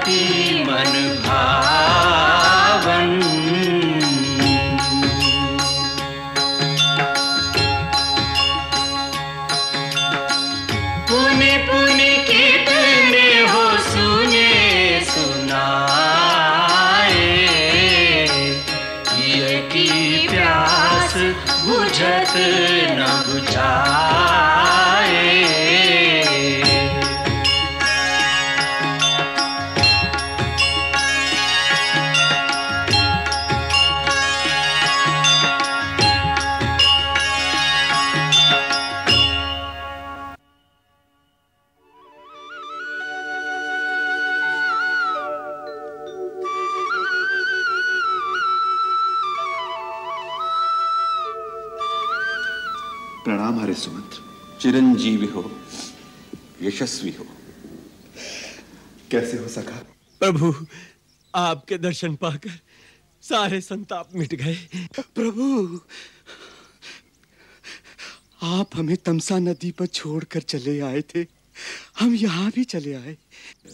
अरु प्रभु आपके दर्शन पाकर सारे संताप मिट गए। प्रभु आप हमें तमसा नदी पर छोड़कर चले आए थे। हम यहाँ भी चले आए।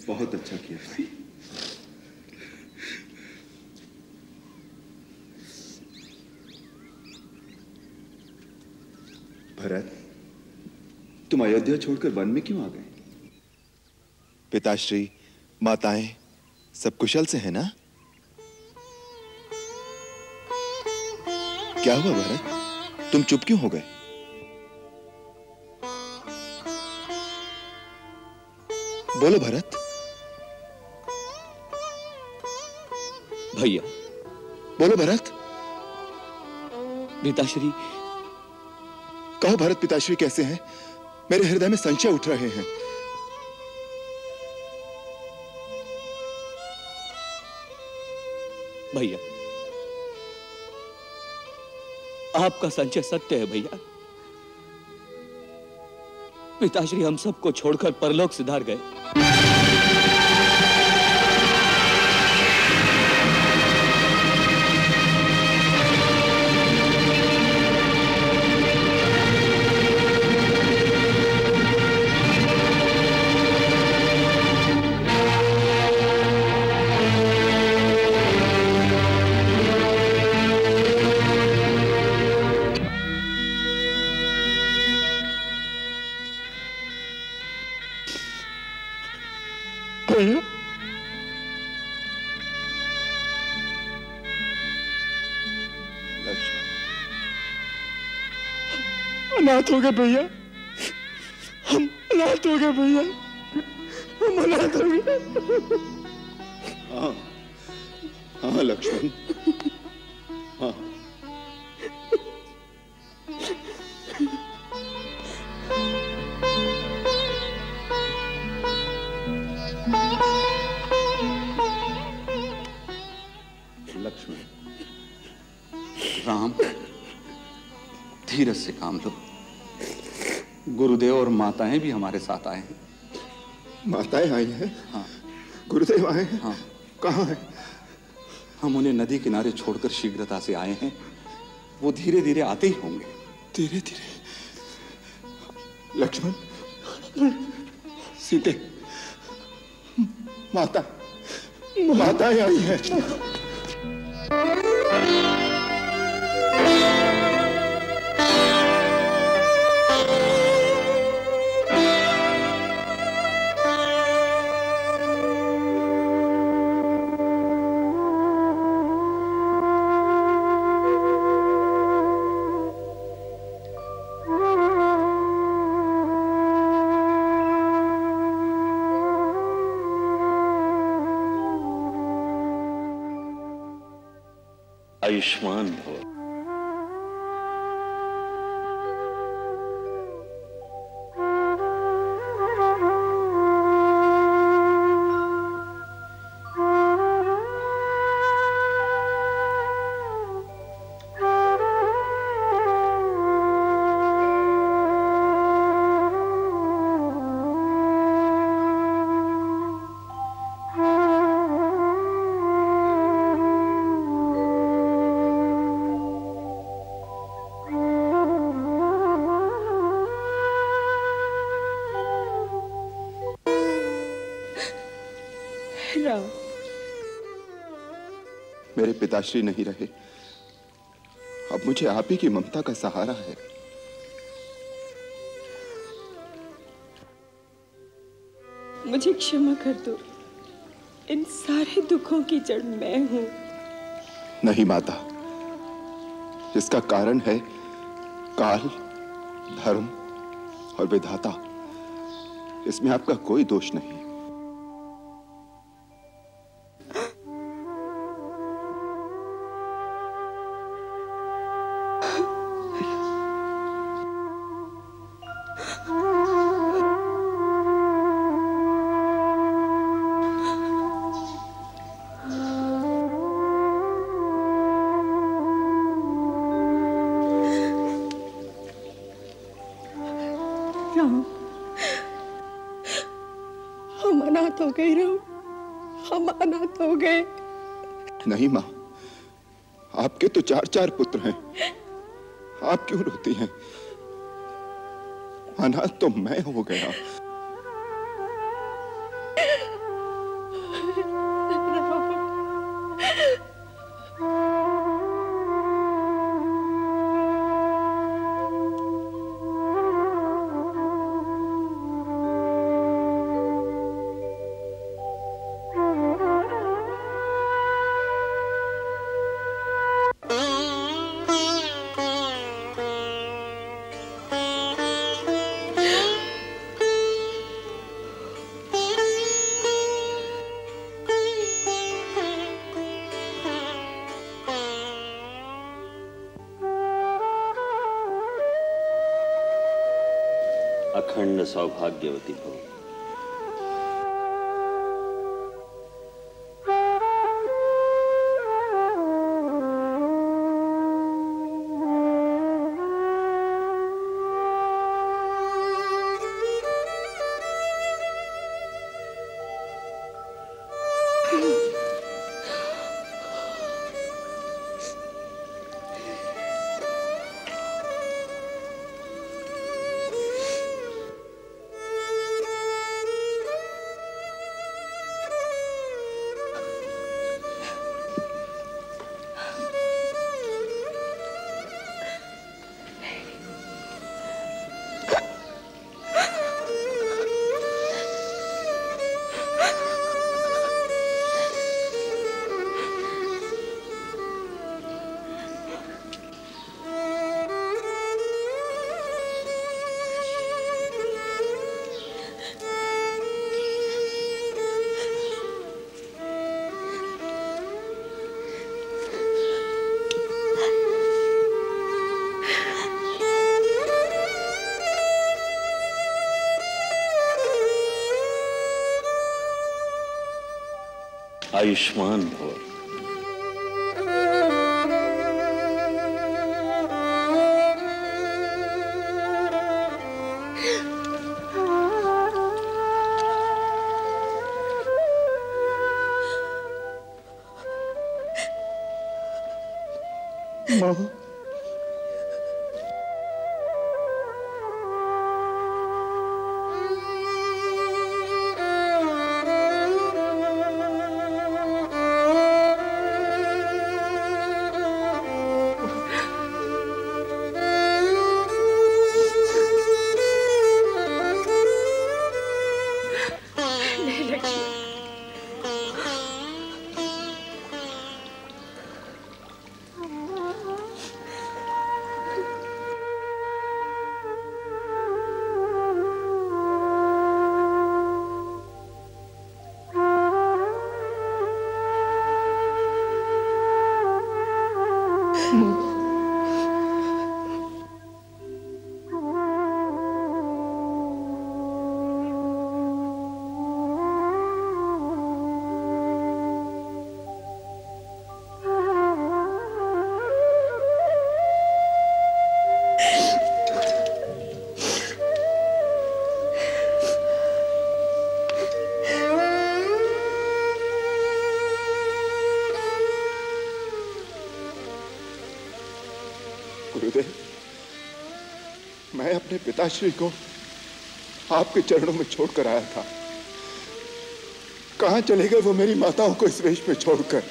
बहुत अच्छा किया। भरत तुम अयोध्या छोड़कर वन में क्यों आ गए? पिताश्री माताएँ सब कुशल से है ना? क्या हुआ भरत? तुम चुप क्यों हो गए? बोलो भरत। भैया। बोलो भरत। पिताश्री। कहो भरत पिताश्री कैसे हैं? मेरे हृदय में संशय उठ रहे हैं। भैया। आपका संचय सत्य है भैया। पिताश्री हम सबको छोड़कर परलोक सिधार गए। अनाथ हो गए भैया। हम अनाथ हो गए भैया। हम अनाथ हो गए। माताएँ भी हमारे साथ आए हैं। माताएँ आई हैं? हाँ। गुरुदेव आए हैं? हाँ। कहाँ हैं? हम उन्हें नदी किनारे छोड़कर शीघ्रता से आए हैं। वो धीरे धीरे आते ही होंगे। धीरे धीरे। लक्ष्मण सीते माता माताएँ आई हैं। मेरे पिताश्री नहीं रहे। अब मुझे आप ही की ममता का सहारा है। मुझे क्षमा कर दो। इन सारे दुखों की जड़ मैं हूँ। नहीं माता। इसका कारण है काल धर्म और विधाता। इसमें आपका कोई दोष नहीं। अनाथ हो गई राम हम अनाथ हो गए। नहीं माँ, आपके तो चार चार पुत्र हैं। आप क्यों रोती हैं? अनाथ तो मैं हो गया। सौभाग्यवती भव आयुष्मान भव पिताश्री को आपके चरणों में छोड़कर आया था। कहाँ चले गए वो मेरी माताओं को इस वेश में छोड़कर?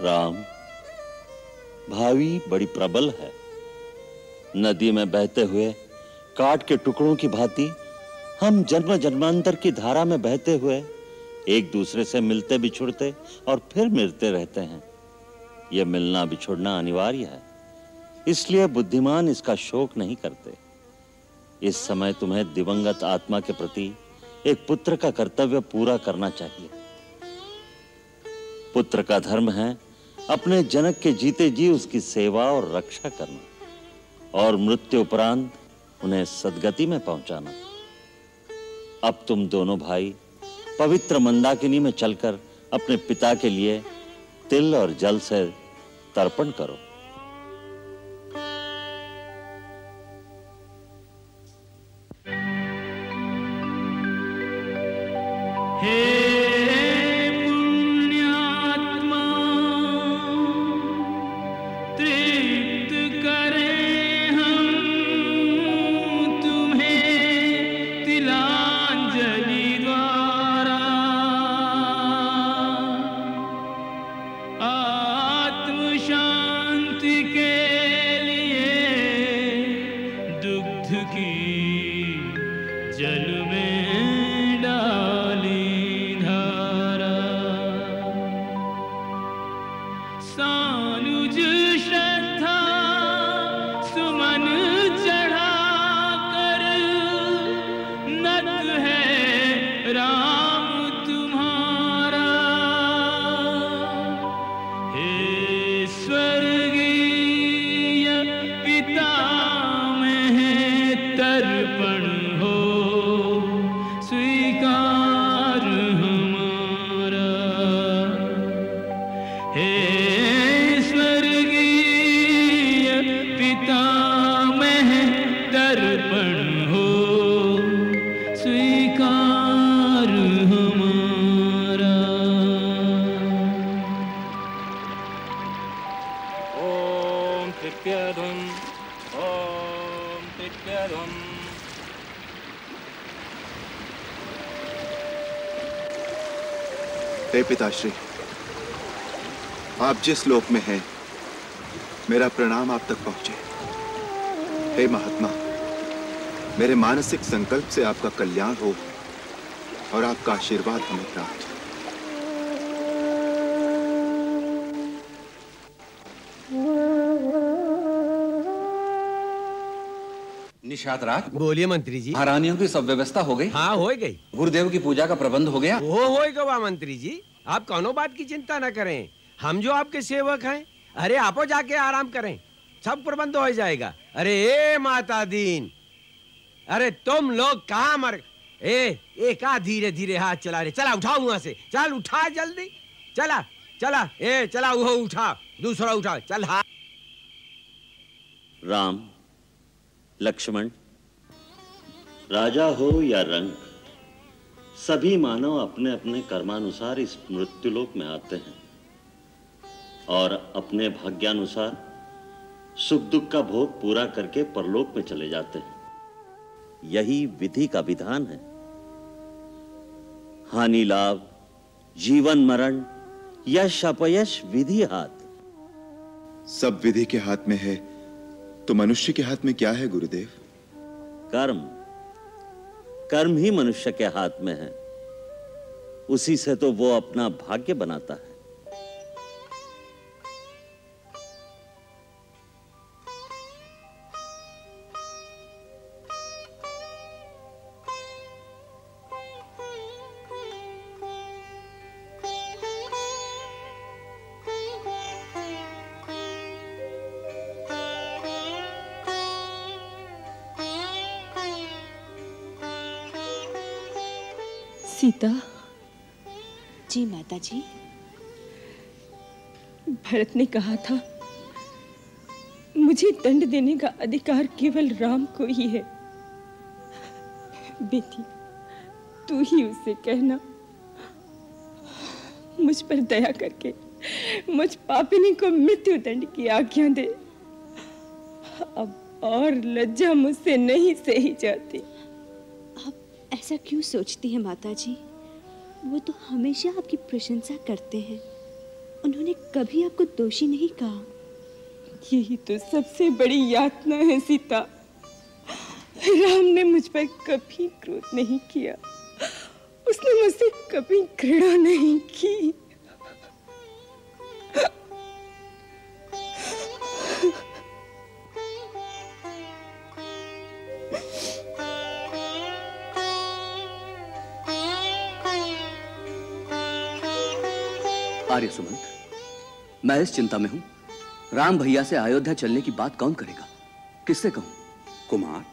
राम, भावी बड़ी प्रबल है। नदी में बहते हुए काट के टुकड़ों की भांति हम जन्म जन्मांतर की धारा में बहते हुए एक दूसरे से मिलते बिछुड़ते और फिर मिलते रहते हैं। यह मिलना बिछुड़ना अनिवार्य है। इसलिए बुद्धिमान इसका शोक नहीं करते। इस समय तुम्हें दिवंगत आत्मा के प्रति एक पुत्र का कर्तव्य पूरा करना चाहिए। पुत्र का धर्म है अपने जनक के जीते जी उसकी सेवा और रक्षा करना और मृत्यु उपरांत उन्हें सदगति में पहुंचाना। अब तुम दोनों भाई पवित्र मंदाकिनी में चलकर अपने पिता के लिए तिल और जल से तर्पण करो। पिताश्री आप जिस लोक में हैं मेरा प्रणाम आप तक पहुँचे। हे महात्मा मेरे मानसिक संकल्प से आपका कल्याण हो और आपका आशीर्वाद हमें प्राप्त हो। निषाद राज बोलिए मंत्री जी। महारानियों की सब व्यवस्था हो गई? हाँ हो गई। गुरुदेव की पूजा का प्रबंध हो गया? वो हो गवा मंत्री जी। आप कौनो बात की चिंता ना करें। हम जो आपके सेवक हैं, अरे आपो जाके आराम करें। सब प्रबंध हो जाएगा। अरे ए माता दीन, अरे तुम लोग कहाँ मर ए, एक आ धीरे धीरे हाथ चला रे। चला, उठाओ वहाँ से। चल, उठा जल्दी। चला चला। ए, चला, वो उठा। दूसरा उठा। चल, हाथ। राम, लक्ष्मण, राजा हो या रंक सभी मानव अपने अपने कर्मानुसार इस मृत्युलोक में आते हैं। और अपने भाग्यानुसार सुख दुख का भोग पूरा करके परलोक में चले जाते हैं। यही विधि का विधान है। हानि लाभ जीवन मरण यश अपयश विधि हाथ। सब विधि के हाथ में है तो मनुष्य के हाथ में क्या है गुरुदेव? कर्म। कर्म ही मनुष्य के हाथ में है। उसी से तो वो अपना भाग्य बनाता है। सीता। जी माता जी भरत ने कहा था मुझे दंड देने का अधिकार केवल राम को ही है। बेटी तू ही उसे कहना। मुझ पर दया करके मुझ पापिनी को मृत्यु दंड की आज्ञा दे। अब और लज्जा मुझसे नहीं सही जाती। ऐसा क्यों सोचती हैं माता जी वो तो हमेशा आपकी प्रशंसा करते हैं। उन्होंने कभी आपको दोषी नहीं कहा। यही तो सबसे बड़ी यातना है, सीता। राम ने मुझ पर कभी क्रोध नहीं किया। उसने मुझसे कभी घृणा नहीं की। आर्य सुमंत मैं इस चिंता में हूँ। राम भैया से अयोध्या चलने की बात कौन करेगा? किससे कहूँ? कुमार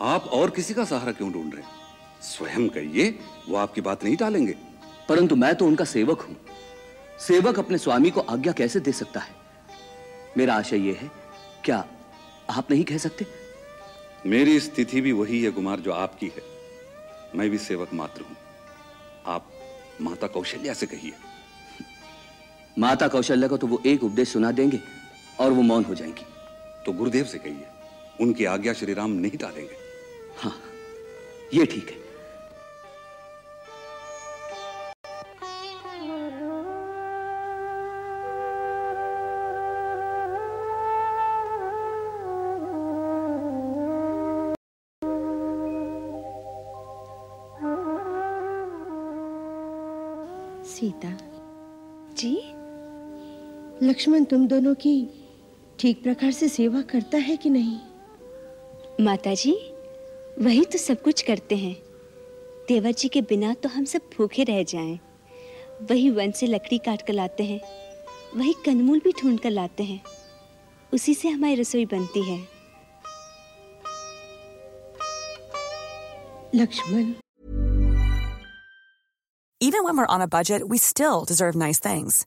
आप और किसी का सहारा क्यों ढूंढ रहे हैं? स्वयं कहिए वो आपकी बात नहीं टालेंगे। परंतु मैं तो उनका सेवक हूँ। सेवक अपने स्वामी को आज्ञा कैसे दे सकता है? मेरा आशय यह है क्या आप नहीं कह सकते? मेरी स्थिति भी वही है कुमार जो आपकी है। मैं भी सेवक मात्र हूँ। आप माता कौशल्या से कहिए। माता कौशल्या को तो वो एक उपदेश सुना देंगे और वो मौन हो जाएँगी। तो गुरुदेव से कहिए उनकी आज्ञा श्री राम नहीं डालेंगे हाँ ये ठीक है। लक्ष्मण तुम दोनों की ठीक प्रकार से सेवा करता है कि नहीं? माता जी वही तो सब कुछ करते हैं। देवर जी के बिना तो हम सब भूखे रह जाएँ। वही वन से लकड़ी काट कर लाते हैं। वही कंदमूल भी ढूंढ कर लाते हैं। उसी से हमारी रसोई बनती है। Lakshman. Even when we're on a budget, we still deserve nice things.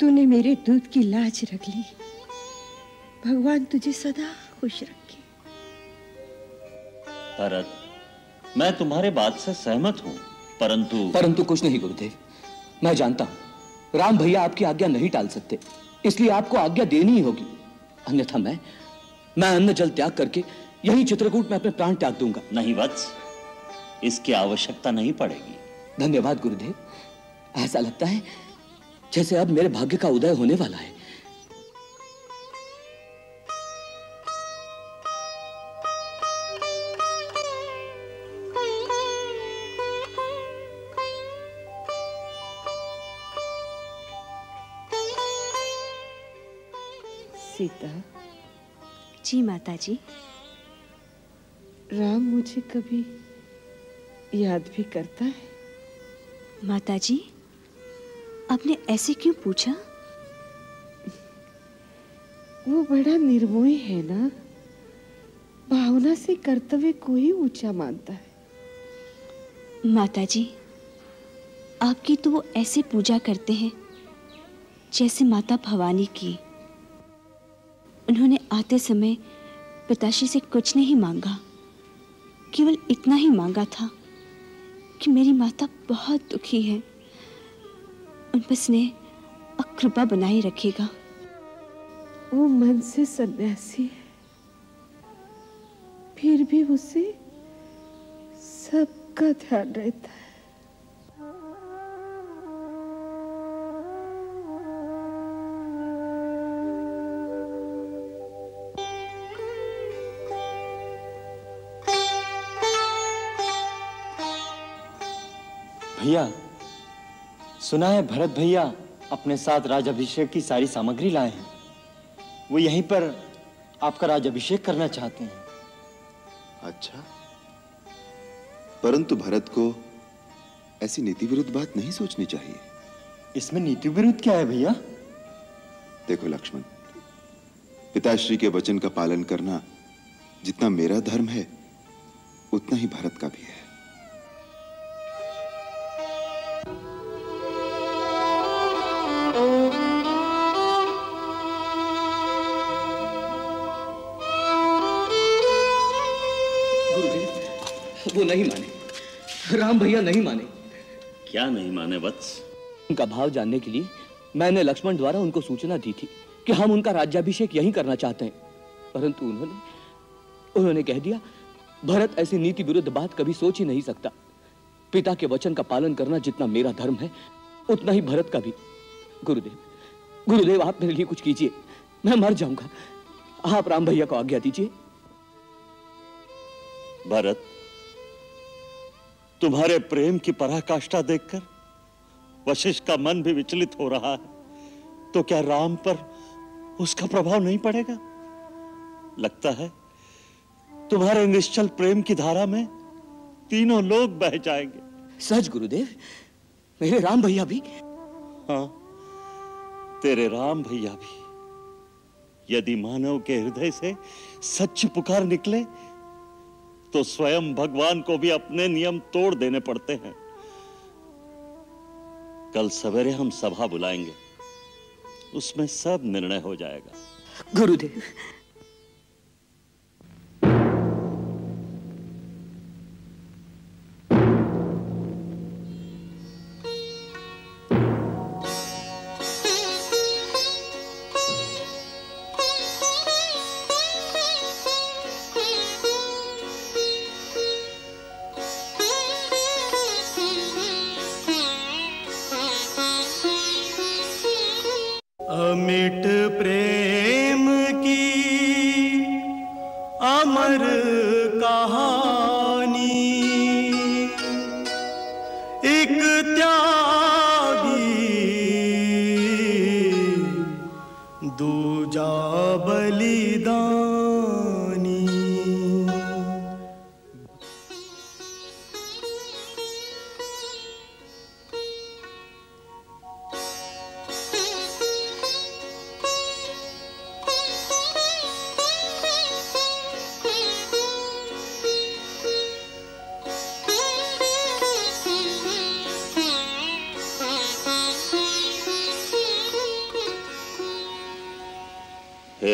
तूने मेरे दूध की लाज रख ली। भगवान तुझे सदा खुश रखे। भरत मैं तुम्हारे बात से सहमत हूँ परंतु परंतु कुछ नहीं गुरुदेव। मैं जानता हूँ राम भैया आपकी आज्ञा नहीं टाल सकते। इसलिए आपको आज्ञा देनी ही होगी। अन्यथा मैं मैं अन्न जल त्याग करके यही चित्रकूट में अपने प्राण त्याग दूँगा। नहीं वत्स। इसकी आवश्यकता नहीं पड़ेगी। धन्यवाद गुरुदेव। ऐसा लगता है जैसे अब मेरे भाग्य का उदय होने वाला है। सीता। जी माता जी राम मुझे कभी याद भी करता है? माता जी आपने ऐसे क्यों पूछा? वो बड़ा निर्मोही है ना। भावना से कर्तव्य को ही ऊँचा मानता है। माता जी आपकी तो वो ऐसे पूजा करते हैं जैसे माता भवानी की। उन्होंने आते समय पिताश्री से कुछ नहीं मांगा केवल इतना ही मांगा था कि मेरी माता बहुत दुखी है। उन पर स्नेह और कृपा बनाए रखेगा। वो मन से सन्यासी है। फिर भी उसे सबका ध्यान रहता है। भैया सुना है भरत भैया अपने साथ राजाभिषेक की सारी सामग्री लाए हैं। वो यहीं पर आपका राजाभिषेक करना चाहते हैं। अच्छा। परंतु भरत को ऐसी नीति विरुद्ध बात नहीं सोचनी चाहिए। इसमें नीति विरुद्ध क्या है भैया? देखो लक्ष्मण पिताश्री के वचन का पालन करना जितना मेरा धर्म है उतना ही भरत का भी है। राम भैया नहीं माने। क्या नहीं माने वत्स? उनका भाव जानने के लिए मैंने लक्ष्मण द्वारा उनको सूचना दी थी कि हम उनका राज्याभिषेक यहीं करना चाहते हैं। परंतु उन्होंने उन्होंने कह दिया भरत ऐसी नीति विरुद्ध बात कभी सोच ही नहीं सकता। पिता के वचन का पालन करना जितना मेरा धर्म है उतना ही भरत का भी। गुरुदेव गुरुदेव आप मेरे लिए कुछ कीजिए। मैं मर जाऊँगा। आप राम भैया को आज्ञा दीजिए। भरत तुम्हारे प्रेम की पराकाष्ठा देखकर वशिष्ठ का मन भी विचलित हो रहा है तो क्या राम पर उसका प्रभाव नहीं पड़ेगा? लगता है तुम्हारे निश्चल प्रेम की धारा में तीनों लोग बह जाएँगे। सच गुरुदेव। मेरे राम भैया भी। हाँ तेरे राम भैया भी। यदि मानव के हृदय से सच्ची पुकार निकले तो स्वयं भगवान को भी अपने नियम तोड़ देने पड़ते हैं। कल सवेरे हम सभा बुलाएँगे। उसमें सब निर्णय हो जाएगा। गुरुदेव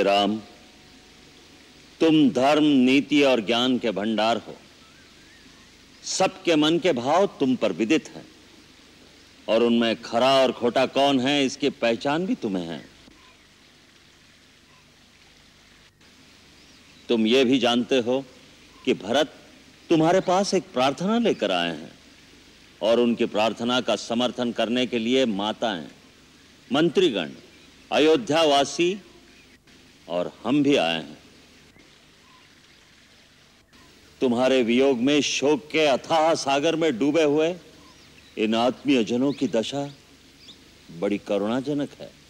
राम, तुम धर्म, नीति और ज्ञान के भंडार हो। सबके मन के भाव तुम पर विदित हैं, और उनमें खरा और खोटा कौन है, इसकी पहचान भी तुम्हें है। तुम ये भी जानते हो कि भरत तुम्हारे पास एक प्रार्थना लेकर आए हैं, और उनकी प्रार्थना का समर्थन करने के लिए माताएँ, मंत्रीगण, अयोध्यावासी और हम भी आए हैं। तुम्हारे वियोग में शोक के अथाह सागर में डूबे हुए इन आत्मीय जनों की दशा बड़ी करुणाजनक है।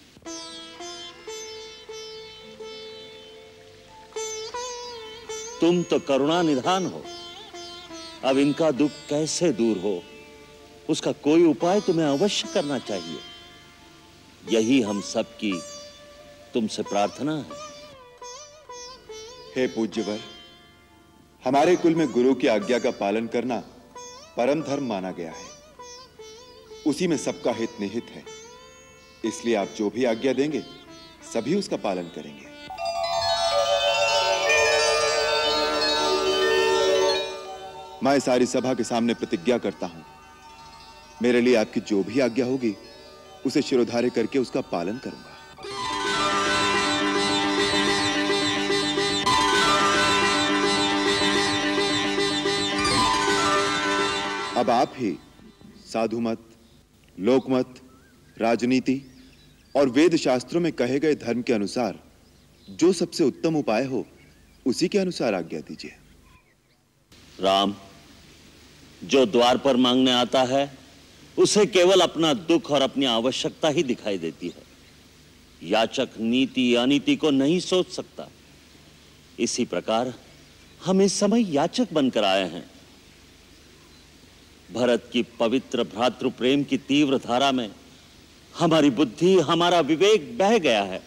तुम तो करुणा निधान हो। अब इनका दुख कैसे दूर हो? उसका कोई उपाय तुम्हें अवश्य करना चाहिए। यही हम सबकी तुमसे प्रार्थना है। हे पूज्यवर, हमारे कुल में गुरु की आज्ञा का पालन करना परम धर्म माना गया है। उसी में सबका हित निहित है। इसलिए आप जो भी आज्ञा देंगे, सभी उसका पालन करेंगे। मैं सारी सभा के सामने प्रतिज्ञा करता हूँ। मेरे लिए आपकी जो भी आज्ञा होगी, उसे शिरोधार्य करके उसका पालन करूँगा। अब आप ही साधु मत लोकमत राजनीति और वेद शास्त्रों में कहे गए धर्म के अनुसार जो सबसे उत्तम उपाय हो, उसी के अनुसार आज्ञा दीजिए। राम, जो द्वार पर मांगने आता है, उसे केवल अपना दुख और अपनी आवश्यकता ही दिखाई देती है। याचक नीति अनीति को नहीं सोच सकता। इसी प्रकार हम इस समय याचक बनकर आए हैं। भरत की पवित्र भ्रातृ प्रेम की तीव्र धारा में हमारी बुद्धि, हमारा विवेक बह गया है।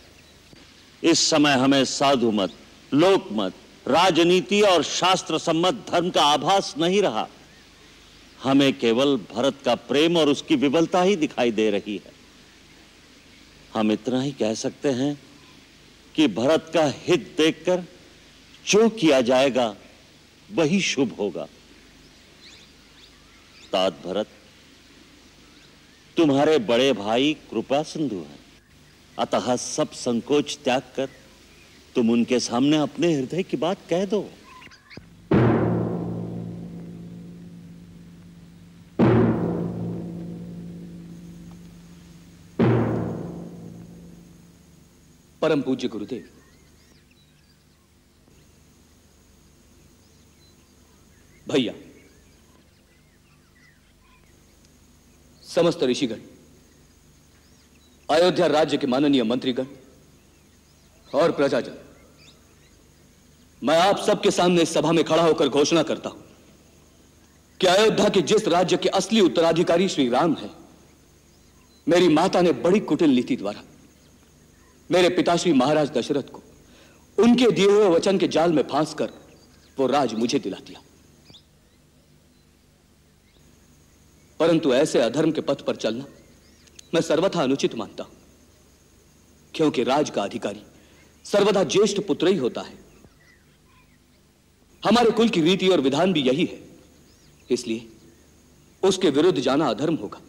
इस समय हमें साधु मत, लोक मत, राजनीति और शास्त्र सम्मत धर्म का आभास नहीं रहा। हमें केवल भरत का प्रेम और उसकी विबलता ही दिखाई दे रही है। हम इतना ही कह सकते हैं कि भरत का हित देखकर जो किया जाएगा, वही शुभ होगा। तात भरत, तुम्हारे बड़े भाई कृपा सिंधु हैं। अतः सब संकोच त्याग कर तुम उनके सामने अपने हृदय की बात कह दो। परम पूज्य गुरुदेव, भैया समस्त ऋषिगण, अयोध्या राज्य के माननीय मंत्रीगण और प्रजाजन, मैं आप सबके सामने इस सभा में खड़ा होकर घोषणा करता हूँ कि अयोध्या के जिस राज्य के असली उत्तराधिकारी श्री राम है, मेरी माता ने बड़ी कुटिल नीति द्वारा मेरे पिताश्री महाराज दशरथ को उनके दिए हुए वचन के जाल में फांस कर वो राज मुझे दिला दिया। परंतु ऐसे अधर्म के पथ पर चलना मैं सर्वथा अनुचित मानता हूँ। क्योंकि राज का अधिकारी सर्वदा ज्येष्ठ पुत्र ही होता है। हमारे कुल की रीति और विधान भी यही है। इसलिए उसके विरुद्ध जाना अधर्म होगा।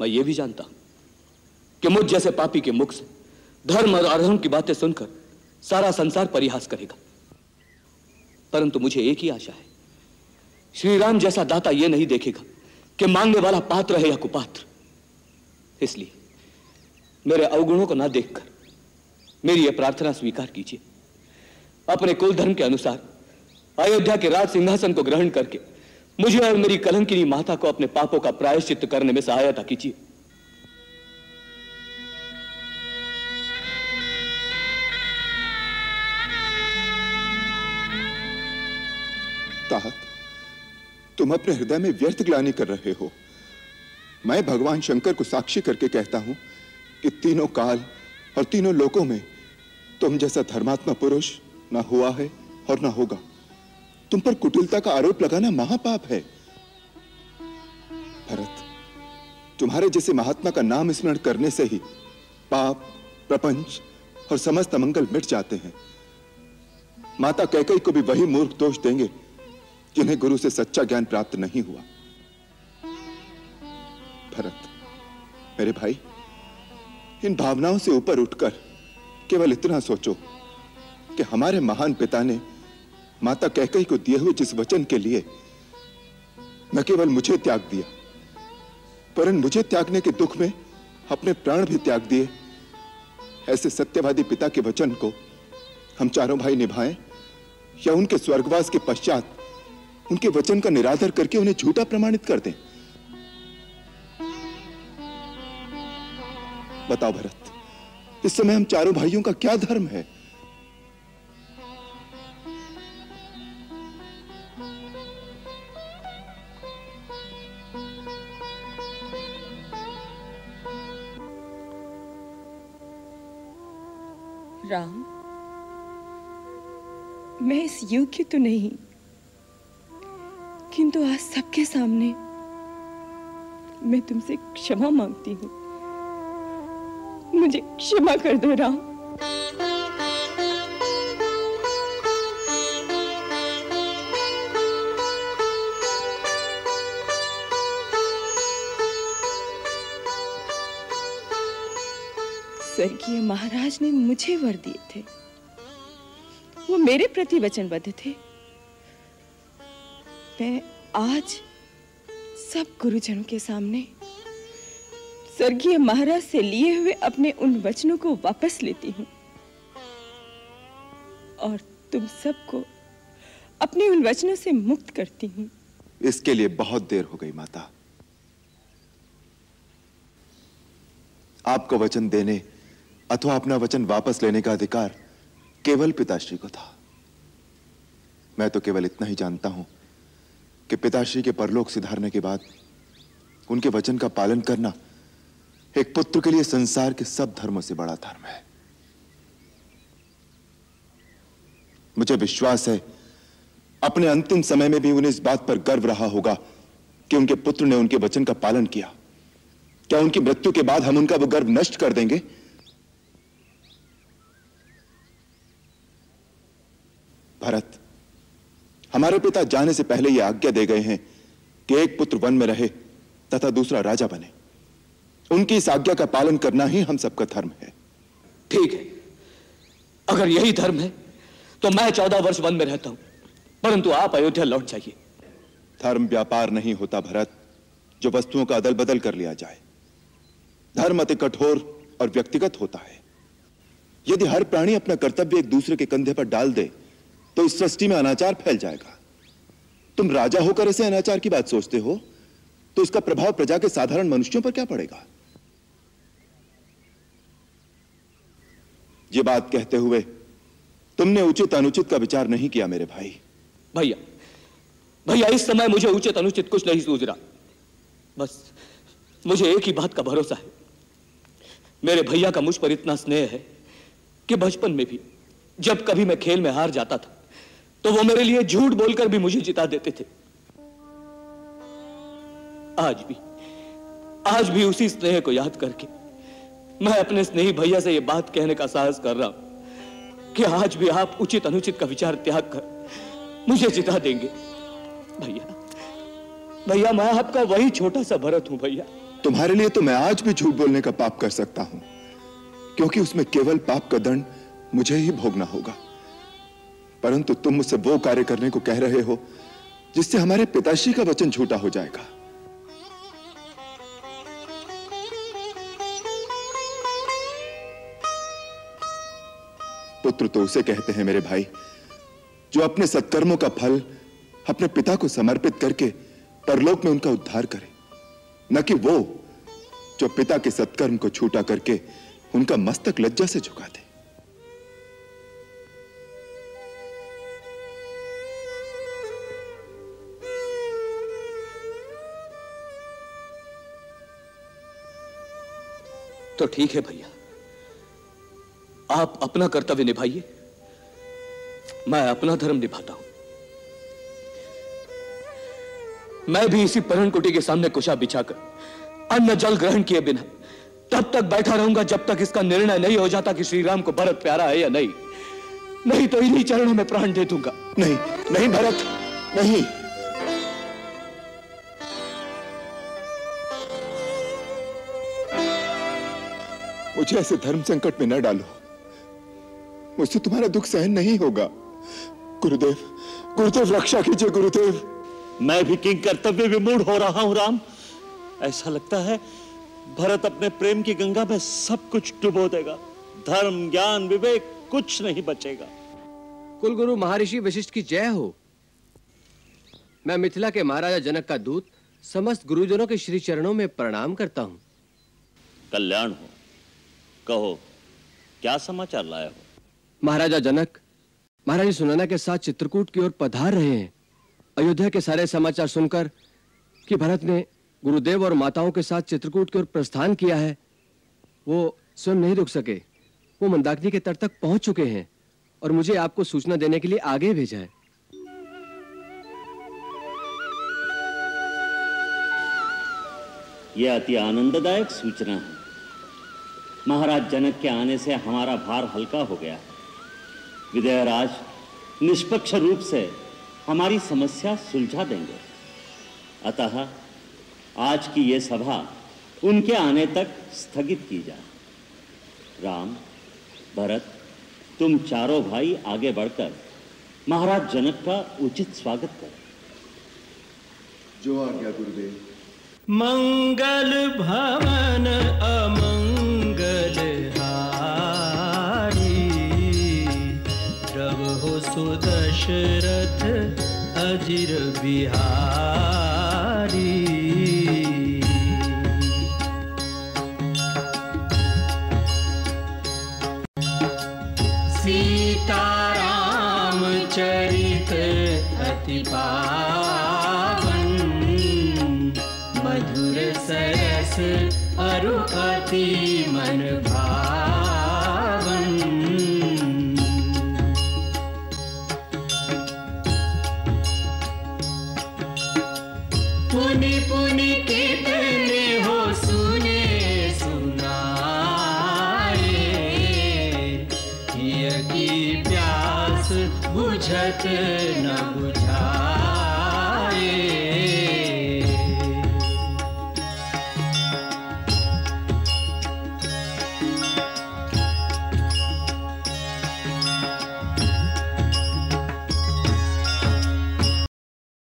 मैं ये भी जानता हूँ कि मुझ जैसे पापी के मुख से धर्म और अधर्म की बातें सुनकर सारा संसार परिहास करेगा। परंतु मुझे एक ही आशा है श्री राम जैसा दाता यह नहीं देखेगा कि मांगने वाला पात्र है या कुपात्र। इसलिए मेरे अवगुणों को ना देखकर मेरी यह प्रार्थना स्वीकार कीजिए। अपने कुल धर्म के अनुसार अयोध्या के राज सिंहासन को ग्रहण करके मुझे और मेरी कलंकिनी माता को अपने पापों का प्रायश्चित करने में सहायता कीजिए। तुम अपने हृदय में व्यर्थ ग्लानी कर रहे हो। मैं भगवान शंकर को साक्षी करके कहता हूँ कि तीनों काल और तीनों लोकों में तुम जैसा धर्मात्मा पुरुष ना हुआ है और ना होगा। तुम पर कुटिलता का आरोप लगाना महापाप है। भरत, तुम्हारे जैसे महात्मा का नाम स्मरण करने से ही पाप, प्रपंच और समस्त मंगल मिट जाते हैं। माता कैकई को भी वही मूर्ख दोष देंगे जिन्हें गुरु से सच्चा ज्ञान प्राप्त नहीं हुआ। भरत, मेरे भाई, इन भावनाओं से ऊपर उठकर केवल इतना सोचो कि हमारे महान पिता ने माता कैकई को दिए हुए जिस वचन के लिए न केवल मुझे त्याग दिया परंतु मुझे त्यागने के दुख में अपने प्राण भी त्याग दिए, ऐसे सत्यवादी पिता के वचन को हम चारों भाई निभाएँ या उनके स्वर्गवास के पश्चात उनके वचन का निरादर करके उन्हें झूठा प्रमाणित कर दें। बताओ भरत, इस समय हम चारों भाइयों का क्या धर्म है? राम, मैं इस योग्य तो नहीं किंतु आज सबके सामने मैं तुमसे क्षमा मांगती हूँ। मुझे क्षमा कर दो राम। स्वर्गीय महाराज ने मुझे वर दिए थे। वो मेरे प्रति वचनबद्ध थे। मैं आज सब गुरुजनों के सामने स्वर्गीय महाराज से लिए हुए अपने उन वचनों को वापस लेती हूँ। और तुम सबको अपने उन वचनों से मुक्त करती हूँ। इसके लिए बहुत देर हो गई माता। आपको वचन देने अथवा अपना वचन वापस लेने का अधिकार केवल पिताश्री को था। मैं तो केवल इतना ही जानता हूँ कि पिताश्री के परलोक सिधारने के बाद, उनके वचन का पालन करना एक पुत्र के लिए संसार के सब धर्मों से बड़ा धर्म है। मुझे विश्वास है, अपने अंतिम समय में भी उन्हें इस बात पर गर्व रहा होगा कि उनके पुत्र ने उनके वचन का पालन किया। क्या उनकी मृत्यु के बाद हम उनका वो गर्व नष्ट कर देंगे? भरत हमारे पिता जाने से पहले यह आज्ञा दे गए हैं कि एक पुत्र वन में रहे तथा दूसरा राजा बने। उनकी इस आज्ञा का पालन करना ही हम सबका धर्म है। ठीक है। अगर यही धर्म है तो मैं चौदह वर्ष वन में रहता हूँ परंतु आप अयोध्या लौट जाइए। धर्म व्यापार नहीं होता भरत जो वस्तुओं का अदल बदल कर लिया जाए। धर्म अति कठोर और व्यक्तिगत होता है। यदि हर प्राणी अपना कर्तव्य एक दूसरे के कंधे पर डाल दे तो इस सृष्टि में अनाचार फैल जाएगा। तुम राजा होकर ऐसे अनाचार की बात सोचते हो तो इसका प्रभाव प्रजा के साधारण मनुष्यों पर क्या पड़ेगा? ये बात कहते हुए तुमने उचित अनुचित का विचार नहीं किया मेरे भाई। भैया भैया, इस समय मुझे उचित अनुचित कुछ नहीं सूझ रहा। बस मुझे एक ही बात का भरोसा है। मेरे भैया का मुझ पर इतना स्नेह है कि बचपन में भी, जब कभी मैं खेल में हार जाता था तो वो मेरे लिए झूठ बोलकर भी मुझे जिता देते थे। आज भी आज भी उसी स्नेह को याद करके मैं अपने स्नेही भैया से यह बात कहने का साहस कर रहा हूँ कि आज भी आप उचित अनुचित का विचार त्याग कर मुझे जिता देंगे। भैया भैया, मैं आपका वही छोटा सा भरत हूँ, भैया। तुम्हारे लिए तो मैं आज भी झूठ बोलने का पाप कर सकता हूँ, क्योंकि उसमें केवल पाप का दंड मुझे ही भोगना होगा। परंतु तुम मुझसे वो कार्य करने को कह रहे हो, जिससे हमारे पिताश्री का वचन झूठा हो जाएगा। पुत्र तो उसे कहते हैं, मेरे भाई, जो अपने सत्कर्मों का फल अपने पिता को समर्पित करके परलोक में उनका उद्धार करे, न कि वो, जो पिता के सत्कर्म को छूटा करके उनका मस्तक लज्जा से झुका दे। तो ठीक है भैया। आप अपना कर्तव्य निभाइए। मैं अपना धर्म निभाता हूँ। मैं भी इसी परण कुटी के सामने कुशा बिछाकर अन्न जल ग्रहण किए बिना तब तक बैठा रहूँगा जब तक इसका निर्णय नहीं हो जाता कि श्री राम को भरत प्यारा है या नहीं। नहीं तो इन्हीं चरणों में प्राण दे दूँगा। नहीं नहीं भरत, नहीं। मुझे ऐसे धर्म संकट में न डालो। मुझसे तुम्हारा दुख सहन नहीं होगा। गुरुदेव गुरुदेव रक्षा कीजिए गुरुदेव। मैं भी किंग कर्तव्य विमूढ़ हो रहा हूँ राम। ऐसा लगता है भरत अपने प्रेम की गंगा में सब कुछ डुबो देगा। धर्म ज्ञान विवेक कुछ नहीं बचेगा। कुलगुरु महर्षि वशिष्ठ की जय हो। मैं मिथिला के महाराजा जनक का दूत समस्त गुरुजनों के श्री चरणों में प्रणाम करता हूँ। कल्याण हो। कहो क्या समाचार लाए हो? महाराजा जनक महारानी सुनैना के साथ चित्रकूट की ओर पधार रहे हैं। अयोध्या के सारे समाचार सुनकर कि भरत ने गुरुदेव और माताओं के साथ चित्रकूट की ओर प्रस्थान किया है वो स्वयं नहीं रुक सके। वो मंदाकिनी के तट तक पहुँच चुके हैं और मुझे आपको सूचना देने के लिए आगे भेजा है। यह अति आनंददायक सूचना है। महाराज जनक के आने से हमारा भार हल्का हो गया। विदयराज निष्पक्ष रूप से हमारी समस्या सुलझा देंगे। अतः आज की ये सभा उनके आने तक स्थगित की जाए। राम भरत तुम चारों भाई आगे बढ़कर महाराज जनक का उचित स्वागत करो। जो आज्ञा गुरुदेव। मंगल भवन अमंगल बिहारी